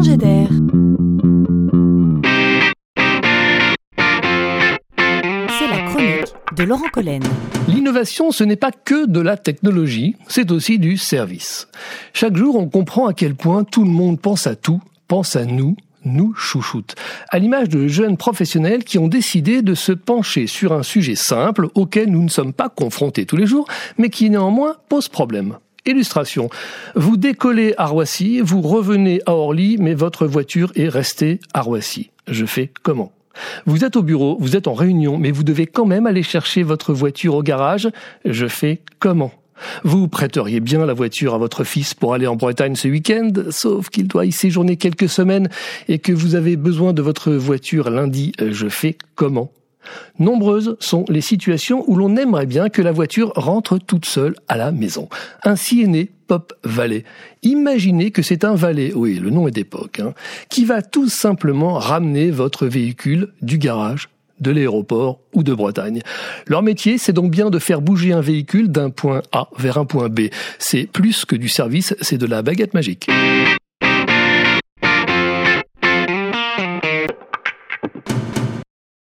d'air. C'est la chronique de Laurent Collen. L'innovation, ce n'est pas que de la technologie, c'est aussi du service. Chaque jour, on comprend à quel point tout le monde pense à tout, pense à nous, nous chouchoute. À l'image de jeunes professionnels qui ont décidé de se pencher sur un sujet simple auquel nous ne sommes pas confrontés tous les jours, mais qui néanmoins pose problème. Illustration. Vous décollez à Roissy, vous revenez à Orly, mais votre voiture est restée à Roissy. Je fais comment? Vous êtes au bureau, vous êtes en réunion, mais vous devez quand même aller chercher votre voiture au garage. Je fais comment? Vous prêteriez bien la voiture à votre fils pour aller en Bretagne ce week-end, sauf qu'il doit y séjourner quelques semaines et que vous avez besoin de votre voiture lundi. Je fais comment? Nombreuses sont les situations où l'on aimerait bien que la voiture rentre toute seule à la maison. Ainsi est né Pop Valet. Imaginez que c'est un valet, oui, le nom est d'époque, hein, qui va tout simplement ramener votre véhicule du garage de l'aéroport ou de Bretagne. Leur métier, c'est donc bien de faire bouger un véhicule d'un point A vers un point B. C'est plus que du service, c'est de la baguette magique.